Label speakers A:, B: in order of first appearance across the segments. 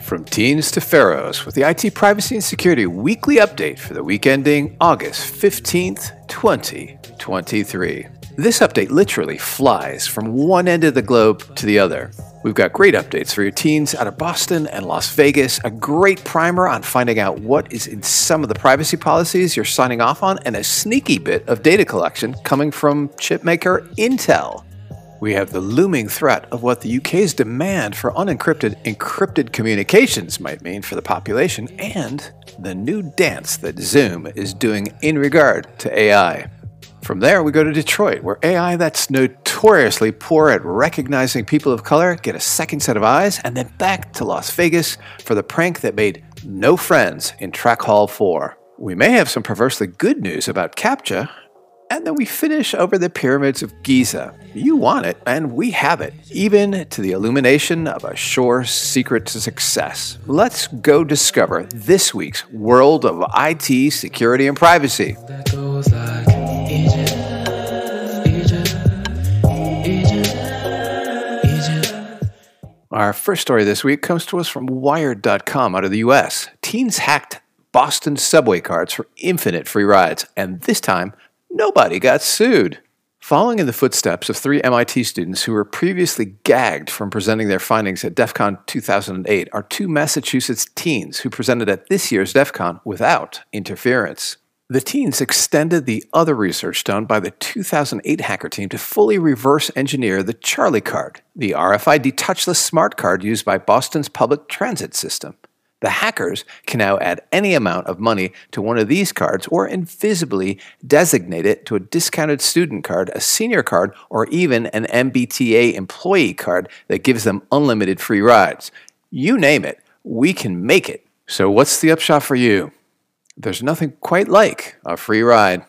A: From teens to pharaohs with the IT privacy and security weekly update for the week ending August 15th, 2023. This update literally flies from one end of the globe to the other. We've got great updates for your teens out of Boston and Las Vegas, a great primer on finding out what is in some of the privacy policies you're signing off on, and a sneaky bit of data collection coming from chipmaker Intel. We have the looming threat of what the UK's demand for unencrypted, encrypted communications might mean for the population, and the new dance that Zoom is doing in regard to AI. From there, we go to Detroit, where AI that's notoriously poor at recognizing people of color get a second set of eyes, and then back to Las Vegas for the prank that made no friends in Track Hall 4. We may have some perversely good news about CAPTCHA, and then we finish over the pyramids of Giza. You want it, and we have it, even to the illumination of a sure secret to success. Let's go discover this week's world of IT, security, and privacy. Our first story this week comes to us from Wired.com out of the US. Teens hacked Boston subway cards for infinite free rides, and this time, nobody got sued. Following in the footsteps of three MIT students who were previously gagged from presenting their findings at DEF CON 2008 are two Massachusetts teens who presented at this year's DEF CON without interference. The teens extended the other research done by the 2008 hacker team to fully reverse engineer the Charlie card, the RFID touchless smart card used by Boston's public transit system. The hackers can now add any amount of money to one of these cards or invisibly designate it to a discounted student card, a senior card, or even an MBTA employee card that gives them unlimited free rides. You name it, we can make it. So, what's the upshot for you? There's nothing quite like a free ride.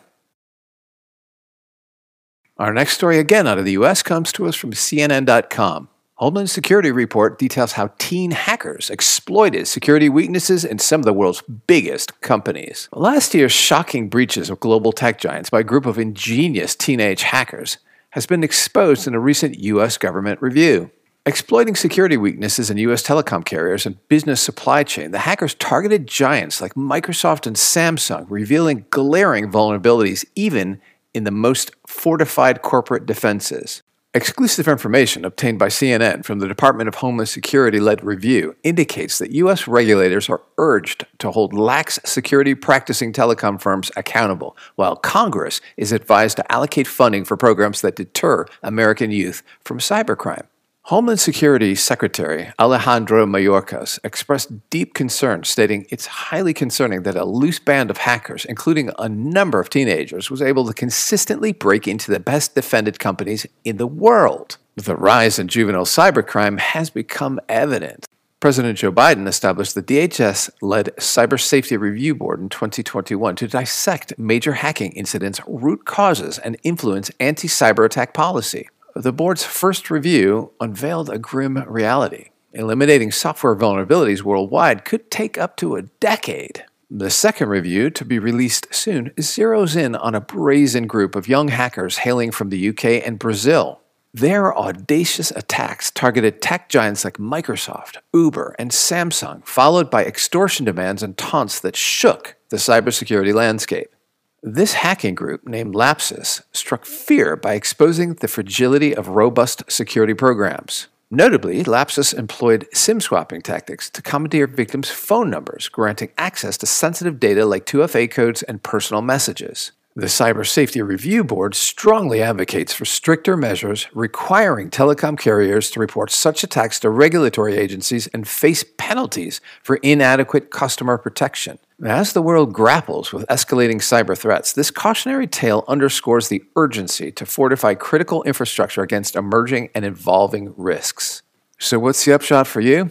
A: Our next story, again out of the US, comes to us from CNN.com. Homeland Security report details how teen hackers exploited security weaknesses in some of the world's biggest companies. Last year's shocking breaches of global tech giants by a group of ingenious teenage hackers has been exposed in a recent US government review. Exploiting security weaknesses in US telecom carriers and business supply chain, the hackers targeted giants like Microsoft and Samsung, revealing glaring vulnerabilities even in the most fortified corporate defenses. Exclusive information obtained by CNN from the Department of Homeland Security led review indicates that U.S. regulators are urged to hold lax security practicing telecom firms accountable, while Congress is advised to allocate funding for programs that deter American youth from cybercrime. Homeland Security Secretary Alejandro Mayorkas expressed deep concern, stating it's highly concerning that a loose band of hackers, including a number of teenagers, was able to consistently break into the best defended companies in the world. The rise in juvenile cybercrime has become evident. President Joe Biden established the DHS led Cyber Safety Review Board in 2021 to dissect major hacking incidents' root causes and influence anti cyber attack policy. The board's first review unveiled a grim reality. Eliminating software vulnerabilities worldwide could take up to a decade. The second review, to be released soon, zeroes in on a brazen group of young hackers hailing from the UK and Brazil. Their audacious attacks targeted tech giants like Microsoft, Uber, and Samsung, followed by extortion demands and taunts that shook the cybersecurity landscape. This hacking group, named Lapsus, struck fear by exposing the fragility of robust security programs. Notably, Lapsus employed SIM swapping tactics to commandeer victims' phone numbers, granting access to sensitive data like 2FA codes and personal messages. The Cyber Safety Review Board strongly advocates for stricter measures requiring telecom carriers to report such attacks to regulatory agencies and face penalties for inadequate customer protection. As the world grapples with escalating cyber threats, this cautionary tale underscores the urgency to fortify critical infrastructure against emerging and evolving risks. So, what's the upshot for you?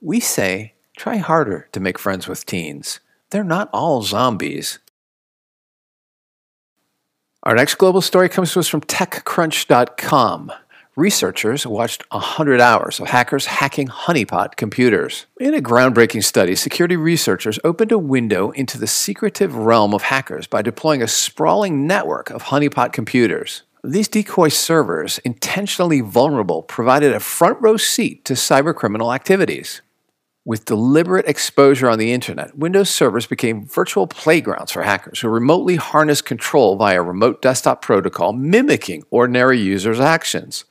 A: We say try harder to make friends with teens. They're not all zombies. Our next global story comes to us from TechCrunch.com. Researchers watched 100 hours of hackers hacking honeypot computers. In a groundbreaking study, security researchers opened a window into the secretive realm of hackers by deploying a sprawling network of honeypot computers. These decoy servers, intentionally vulnerable, provided a front row seat to cybercriminal activities. With deliberate exposure on the internet, Windows servers became virtual playgrounds for hackers who remotely harnessed control via remote desktop protocol, mimicking ordinary users' actions.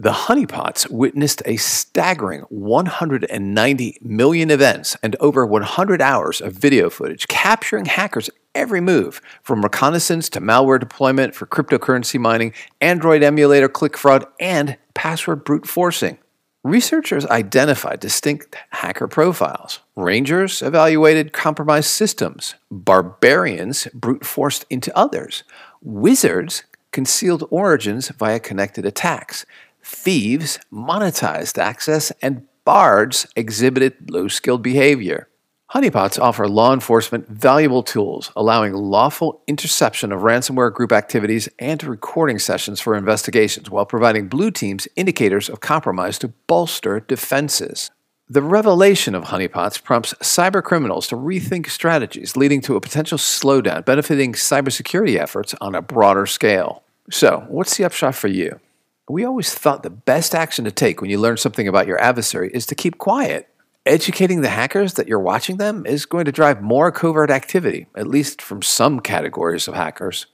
A: The honeypots witnessed a staggering 190 million events and over 100 hours of video footage capturing hackers' every move, from reconnaissance to malware deployment for cryptocurrency mining, Android emulator click fraud, and password brute forcing. Researchers identified distinct hacker profiles. Rangers evaluated compromised systems. Barbarians brute forced into others. Wizards concealed origins via connected attacks. Thieves monetized access, and bards exhibited low skilled behavior. Honeypots offer law enforcement valuable tools, allowing lawful interception of ransomware group activities and recording sessions for investigations, while providing blue teams indicators of compromise to bolster defenses. The revelation of honeypots prompts cybercriminals to rethink strategies, leading to a potential slowdown benefiting cybersecurity efforts on a broader scale. So, what's the upshot for you? We always thought the best action to take when you learn something about your adversary is to keep quiet. Educating the hackers that you're watching them is going to drive more covert activity, at least from some categories of hackers.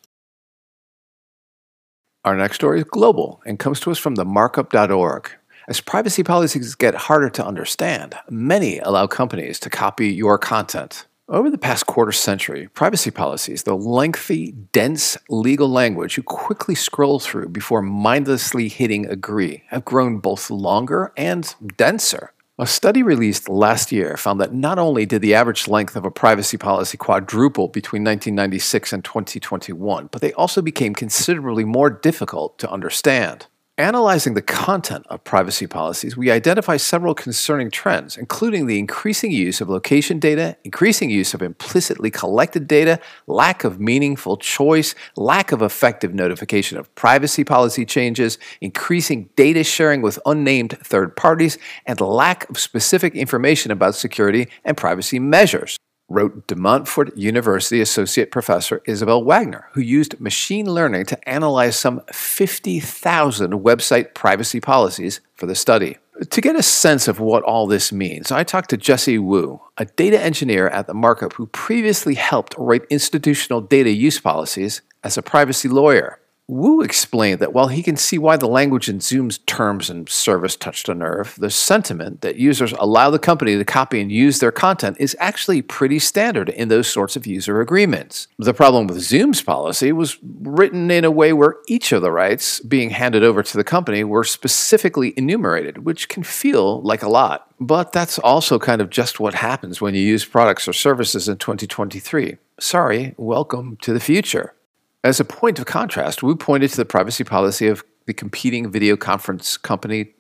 A: Our next story is global and comes to us from the markup.org. As privacy policies get harder to understand, many allow companies to copy your content. Over the past quarter century, privacy policies, the lengthy, dense legal language you quickly scroll through before mindlessly hitting agree, have grown both longer and denser. A study released last year found that not only did the average length of a privacy policy quadruple between 1996 and 2021, but they also became considerably more difficult to understand. Analyzing the content of privacy policies, we identify several concerning trends, including the increasing use of location data, increasing use of implicitly collected data, lack of meaningful choice, lack of effective notification of privacy policy changes, increasing data sharing with unnamed third parties, and lack of specific information about security and privacy measures wrote De Montfort University Associate Professor Isabel Wagner, who used machine learning to analyze some 50,000 website privacy policies for the study. To get a sense of what all this means, I talked to Jesse Woo, a data engineer at the Markup who previously helped write institutional data use policies as a privacy lawyer. Woo explained that while he can see why the language in Zoom's terms and service touched a nerve, the sentiment that users allow the company to copy and use their content is actually pretty standard in those sorts of user agreements. The problem with Zoom's policy was written in a way where each of the rights being handed over to the company were specifically enumerated, which can feel like a lot. But that's also kind of just what happens when you use products or services in 2023. Sorry, welcome to the future. As a point of contrast, Woo pointed to the privacy policy of the competing video conference company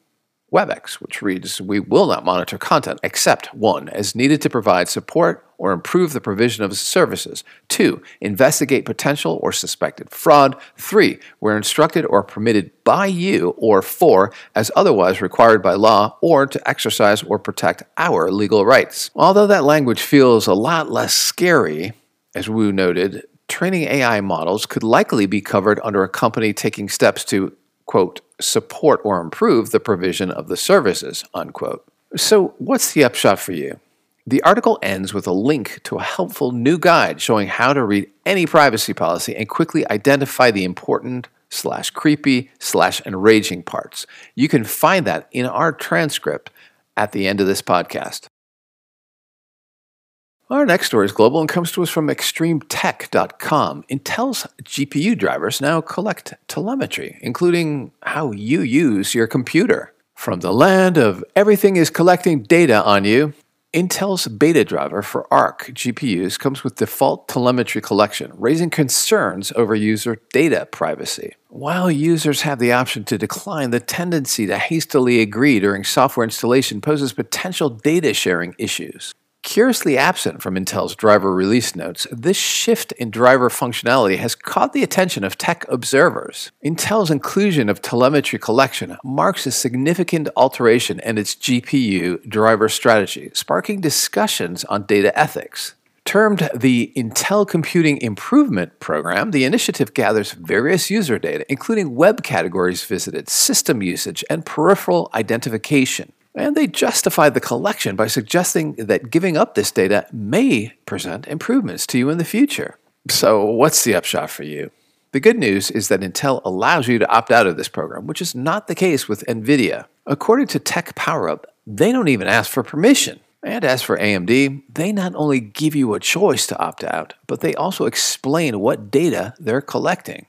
A: WebEx, which reads We will not monitor content except one, as needed to provide support or improve the provision of services, two, investigate potential or suspected fraud, three, where instructed or permitted by you, or four, as otherwise required by law or to exercise or protect our legal rights. Although that language feels a lot less scary, as Woo noted, training AI models could likely be covered under a company taking steps to, quote, support or improve the provision of the services, unquote. So, what's the upshot for you? The article ends with a link to a helpful new guide showing how to read any privacy policy and quickly identify the important slash creepy slash enraging parts. You can find that in our transcript at the end of this podcast. Our next story is global and comes to us from extremetech.com. Intel's GPU drivers now collect telemetry, including how you use your computer. From the land of everything is collecting data on you, Intel's beta driver for ARC GPUs comes with default telemetry collection, raising concerns over user data privacy. While users have the option to decline, the tendency to hastily agree during software installation poses potential data sharing issues. Curiously absent from Intel's driver release notes, this shift in driver functionality has caught the attention of tech observers. Intel's inclusion of telemetry collection marks a significant alteration in its GPU driver strategy, sparking discussions on data ethics. Termed the Intel Computing Improvement Program, the initiative gathers various user data, including web categories visited, system usage, and peripheral identification. And they justify the collection by suggesting that giving up this data may present improvements to you in the future. So, what's the upshot for you? The good news is that Intel allows you to opt out of this program, which is not the case with NVIDIA. According to Tech PowerUp, they don't even ask for permission. And as for AMD, they not only give you a choice to opt out, but they also explain what data they're collecting.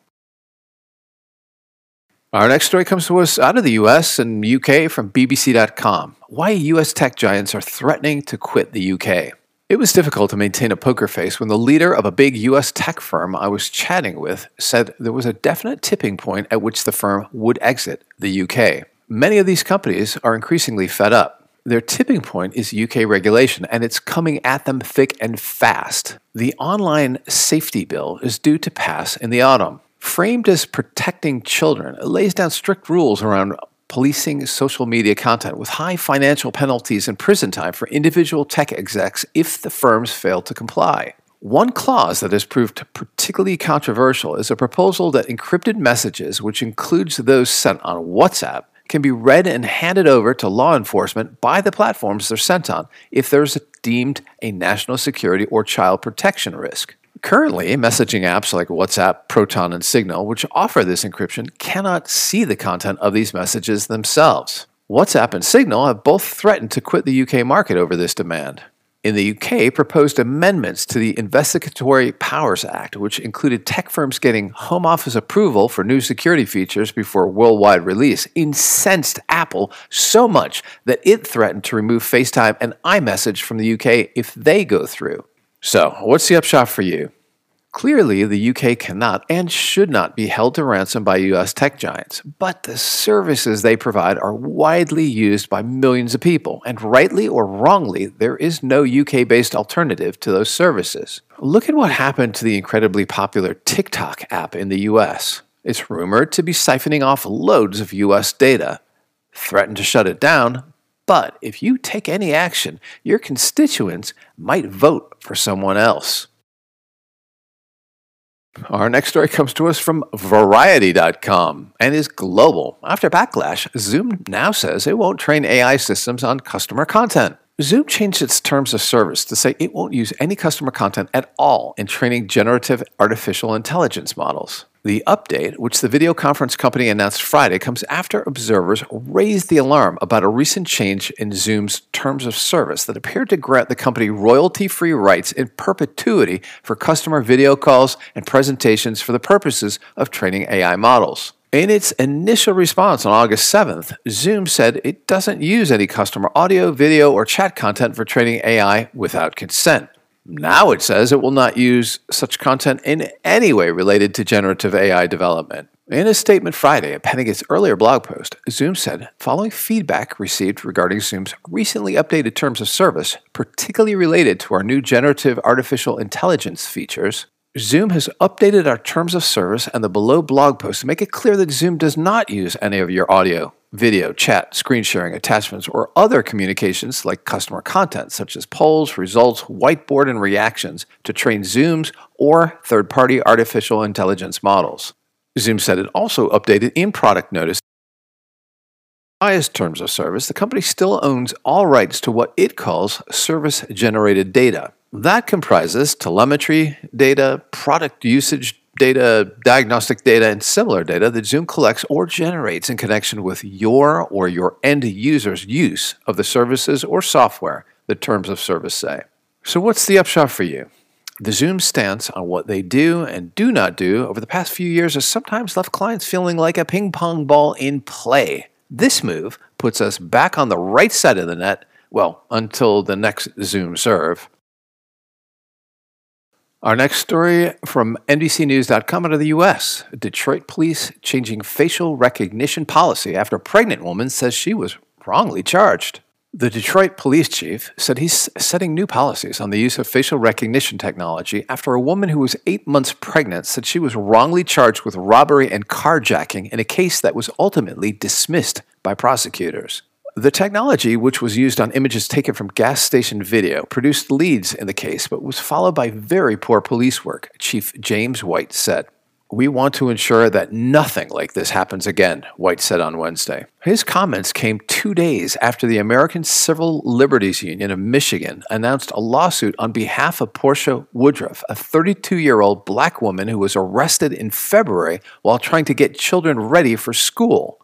A: Our next story comes to us out of the US and UK from BBC.com. Why US tech giants are threatening to quit the UK. It was difficult to maintain a poker face when the leader of a big US tech firm I was chatting with said there was a definite tipping point at which the firm would exit the UK. Many of these companies are increasingly fed up. Their tipping point is UK regulation, and it's coming at them thick and fast. The online safety bill is due to pass in the autumn. Framed as protecting children, it lays down strict rules around policing social media content with high financial penalties and prison time for individual tech execs if the firms fail to comply. One clause that has proved particularly controversial is a proposal that encrypted messages, which includes those sent on WhatsApp, can be read and handed over to law enforcement by the platforms they're sent on if there's deemed a national security or child protection risk. Currently, messaging apps like WhatsApp, Proton, and Signal, which offer this encryption, cannot see the content of these messages themselves. WhatsApp and Signal have both threatened to quit the UK market over this demand. In the UK, proposed amendments to the Investigatory Powers Act, which included tech firms getting Home Office approval for new security features before worldwide release, incensed Apple so much that it threatened to remove FaceTime and iMessage from the UK if they go through. So, what's the upshot for you? Clearly, the UK cannot and should not be held to ransom by US tech giants, but the services they provide are widely used by millions of people, and rightly or wrongly, there is no UK based alternative to those services. Look at what happened to the incredibly popular TikTok app in the US. It's rumored to be siphoning off loads of US data. Threatened to shut it down, but if you take any action, your constituents might vote for someone else. Our next story comes to us from Variety.com and is global. After backlash, Zoom now says it won't train AI systems on customer content. Zoom changed its terms of service to say it won't use any customer content at all in training generative artificial intelligence models. The update, which the video conference company announced Friday, comes after observers raised the alarm about a recent change in Zoom's terms of service that appeared to grant the company royalty free rights in perpetuity for customer video calls and presentations for the purposes of training AI models. In its initial response on August 7th, Zoom said it doesn't use any customer audio, video, or chat content for training AI without consent. Now it says it will not use such content in any way related to generative AI development. In a statement Friday, appending its earlier blog post, Zoom said, following feedback received regarding Zoom's recently updated terms of service, particularly related to our new generative artificial intelligence features, Zoom has updated our terms of service and the below blog post to make it clear that Zoom does not use any of your audio, video, chat, screen sharing, attachments, or other communications like customer content, such as polls, results, whiteboard, and reactions, to train Zoom's or third party artificial intelligence models. Zoom said it also updated in product notice. Highest terms of service, the company still owns all rights to what it calls service generated data. That comprises telemetry data, product usage data, diagnostic data, and similar data that Zoom collects or generates in connection with your or your end user's use of the services or software the terms of service say. So, what's the upshot for you? The Zoom stance on what they do and do not do over the past few years has sometimes left clients feeling like a ping pong ball in play. This move puts us back on the right side of the net, well, until the next Zoom serve. Our next story from NBCNews.com out of the U.S. Detroit police changing facial recognition policy after a pregnant woman says she was wrongly charged. The Detroit police chief said he's setting new policies on the use of facial recognition technology after a woman who was eight months pregnant said she was wrongly charged with robbery and carjacking in a case that was ultimately dismissed by prosecutors. The technology, which was used on images taken from gas station video, produced leads in the case, but was followed by very poor police work, Chief James White said. We want to ensure that nothing like this happens again, White said on Wednesday. His comments came two days after the American Civil Liberties Union of Michigan announced a lawsuit on behalf of Porcha Woodruff, a 32 year old black woman who was arrested in February while trying to get children ready for school.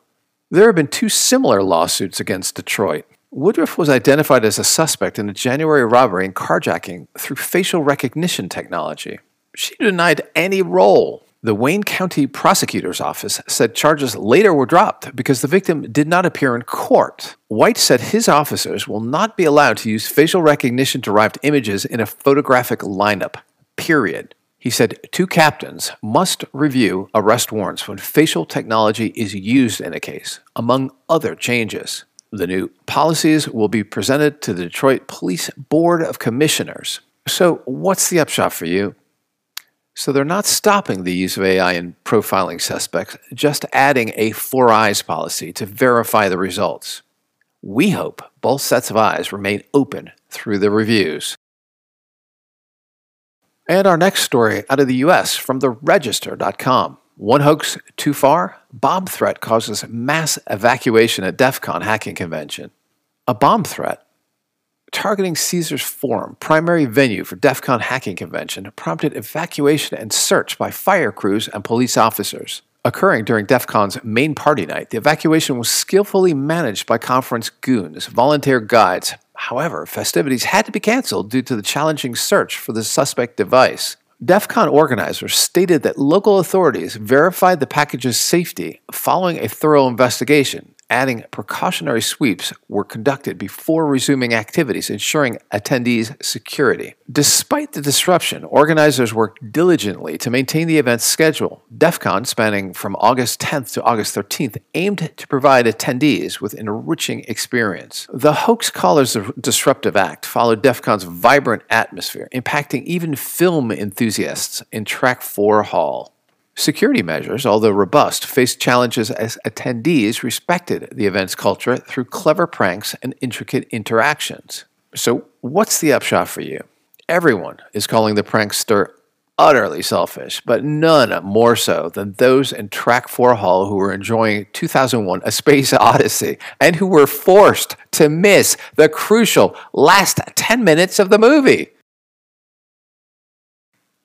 A: There have been two similar lawsuits against Detroit. Woodruff was identified as a suspect in a January robbery and carjacking through facial recognition technology. She denied any role. The Wayne County Prosecutor's Office said charges later were dropped because the victim did not appear in court. White said his officers will not be allowed to use facial recognition derived images in a photographic lineup, period. He said two captains must review arrest warrants when facial technology is used in a case, among other changes. The new policies will be presented to the Detroit Police Board of Commissioners. So, what's the upshot for you? So, they're not stopping the use of AI in profiling suspects, just adding a four eyes policy to verify the results. We hope both sets of eyes remain open through the reviews. And our next story out of the US from the register.com. One hoax too far? Bomb threat causes mass evacuation at DEF CON hacking convention. A bomb threat targeting Caesars Forum, primary venue for DEF CON hacking convention, prompted evacuation and search by fire crews and police officers. Occurring during DEF CON's main party night, the evacuation was skillfully managed by conference goons, volunteer guides, However, festivities had to be canceled due to the challenging search for the suspect device. DEF CON organizers stated that local authorities verified the package's safety following a thorough investigation adding precautionary sweeps were conducted before resuming activities, ensuring attendees' security. Despite the disruption, organizers worked diligently to maintain the event's schedule. DEF CON, spanning from August 10th to August 13th, aimed to provide attendees with an enriching experience. The hoax caller's disruptive act followed DEF CON's vibrant atmosphere, impacting even film enthusiasts in Track 4 Hall. Security measures, although robust, faced challenges as attendees respected the event's culture through clever pranks and intricate interactions. So, what's the upshot for you? Everyone is calling the prankster utterly selfish, but none more so than those in Track 4 Hall who were enjoying 2001 A Space Odyssey and who were forced to miss the crucial last 10 minutes of the movie.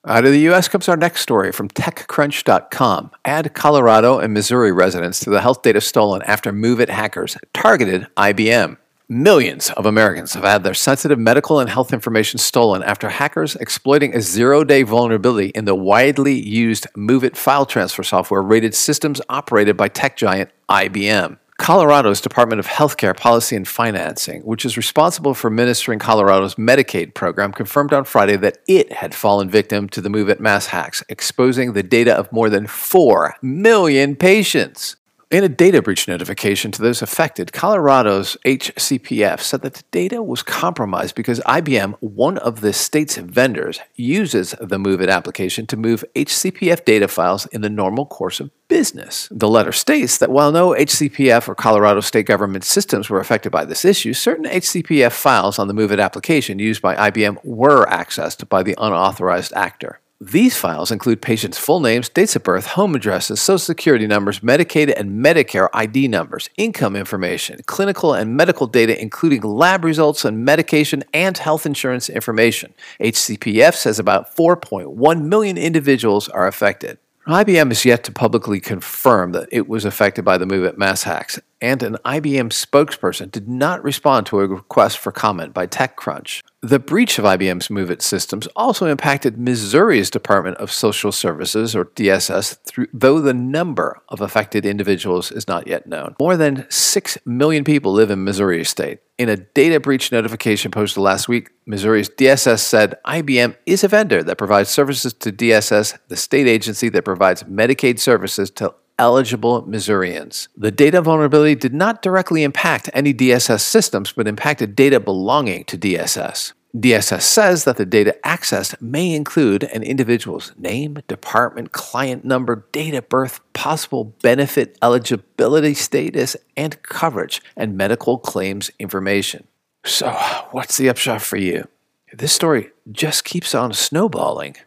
A: Uh, Out of the U.S. comes our next story from TechCrunch.com. Add Colorado and Missouri residents to the health data stolen after MOVEit hackers targeted IBM. Millions of Americans have had their sensitive medical and health information stolen after hackers exploiting a zero day vulnerability in the widely used MOVEit file transfer software rated systems operated by tech giant IBM. Colorado's Department of Healthcare Policy and Financing, which is responsible for administering Colorado's Medicaid program, confirmed on Friday that it had fallen victim to the MOVEit mass hacks, exposing the data of more than 4 million patients. In a data breach notification to those affected, Colorado's HCPF said that the data was compromised because IBM, one of the state's vendors, uses the MOVEit application to move HCPF data files in the normal course of business. The letter states that while no HCPF or Colorado state government systems were affected by this issue, certain HCPF files on the MOVEit application used by IBM were accessed by the unauthorized actor. These files include patients' full names, dates of birth, home addresses, social security numbers, Medicaid and Medicare ID numbers, income information, clinical and medical data, including lab results and medication and health insurance information. HCPF says about 4.1 million individuals are affected. IBM is yet to publicly confirm that it was affected by the MOVEit mass hacks, and an IBM spokesperson did not respond to a request for comment by TechCrunch. The breach of IBM's MOVEit systems also impacted Missouri's Department of Social Services, or DSS, through, though the number of affected individuals is not yet known. More than 6 million people live in Missouri state. In a data breach notification posted last week, Missouri's DSS said IBM is a vendor that provides services to DSS, the state agency that provides Medicaid services to eligible Missourians. The data vulnerability did not directly impact any DSS systems, but impacted data belonging to DSS. DSS says that the data accessed may include an individual's name, department, client number, date of birth, possible benefit eligibility status, and coverage, and medical claims information. So, what's the upshot for you? This story just keeps on snowballing.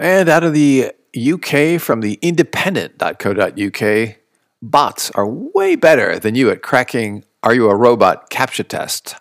A: And out of the UK from the independent.co.uk, bots are way better than you at cracking Are You a Robot CAPTCHA test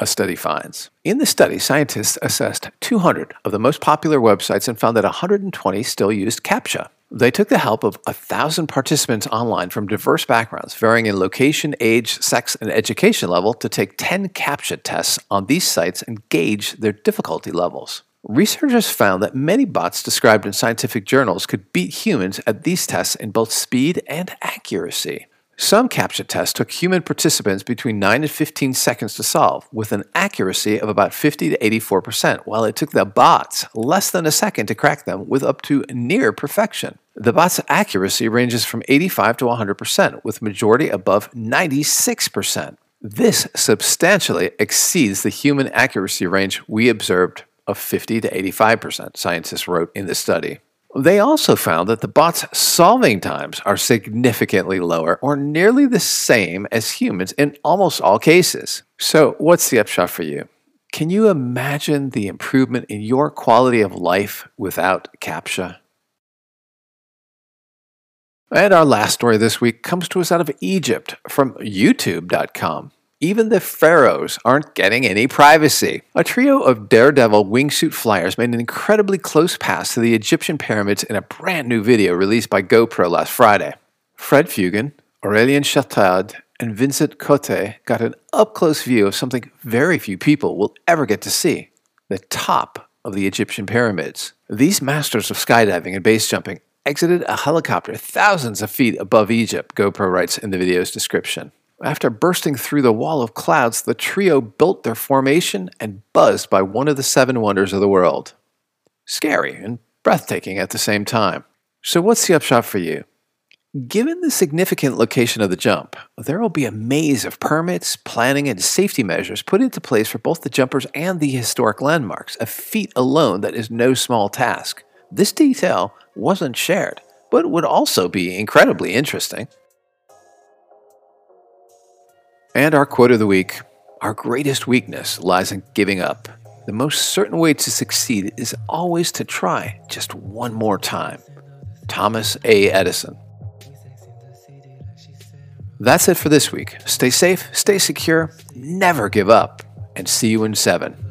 A: a study finds. In the study, scientists assessed 200 of the most popular websites and found that 120 still used CAPTCHA. They took the help of 1,000 participants online from diverse backgrounds, varying in location, age, sex, and education level, to take 10 CAPTCHA tests on these sites and gauge their difficulty levels. Researchers found that many bots described in scientific journals could beat humans at these tests in both speed and accuracy. Some CAPTCHA tests took human participants between 9 and 15 seconds to solve, with an accuracy of about 50 to 84%, while it took the bots less than a second to crack them with up to near perfection. The bot's accuracy ranges from 85 to 100%, with majority above 96%. This substantially exceeds the human accuracy range we observed of 50 to 85%, scientists wrote in the study. They also found that the bot's solving times are significantly lower or nearly the same as humans in almost all cases. So, what's the upshot for you? Can you imagine the improvement in your quality of life without CAPTCHA? And our last story this week comes to us out of Egypt from YouTube.com. Even the pharaohs aren't getting any privacy. A trio of daredevil wingsuit flyers made an incredibly close pass to the Egyptian pyramids in a brand new video released by GoPro last Friday. Fred Fugen, Aurélien Chatard, and Vincent Cotte got an up close view of something very few people will ever get to see the top of the Egyptian pyramids. These masters of skydiving and base jumping exited a helicopter thousands of feet above Egypt, GoPro writes in the video's description. After bursting through the wall of clouds, the trio built their formation and buzzed by one of the seven wonders of the world. Scary and breathtaking at the same time. So, what's the upshot for you? Given the significant location of the jump, there will be a maze of permits, planning, and safety measures put into place for both the jumpers and the historic landmarks, a feat alone that is no small task. This detail wasn't shared, but would also be incredibly interesting. And our quote of the week Our greatest weakness lies in giving up. The most certain way to succeed is always to try just one more time. Thomas A. Edison. That's it for this week. Stay safe, stay secure, never give up, and see you in seven.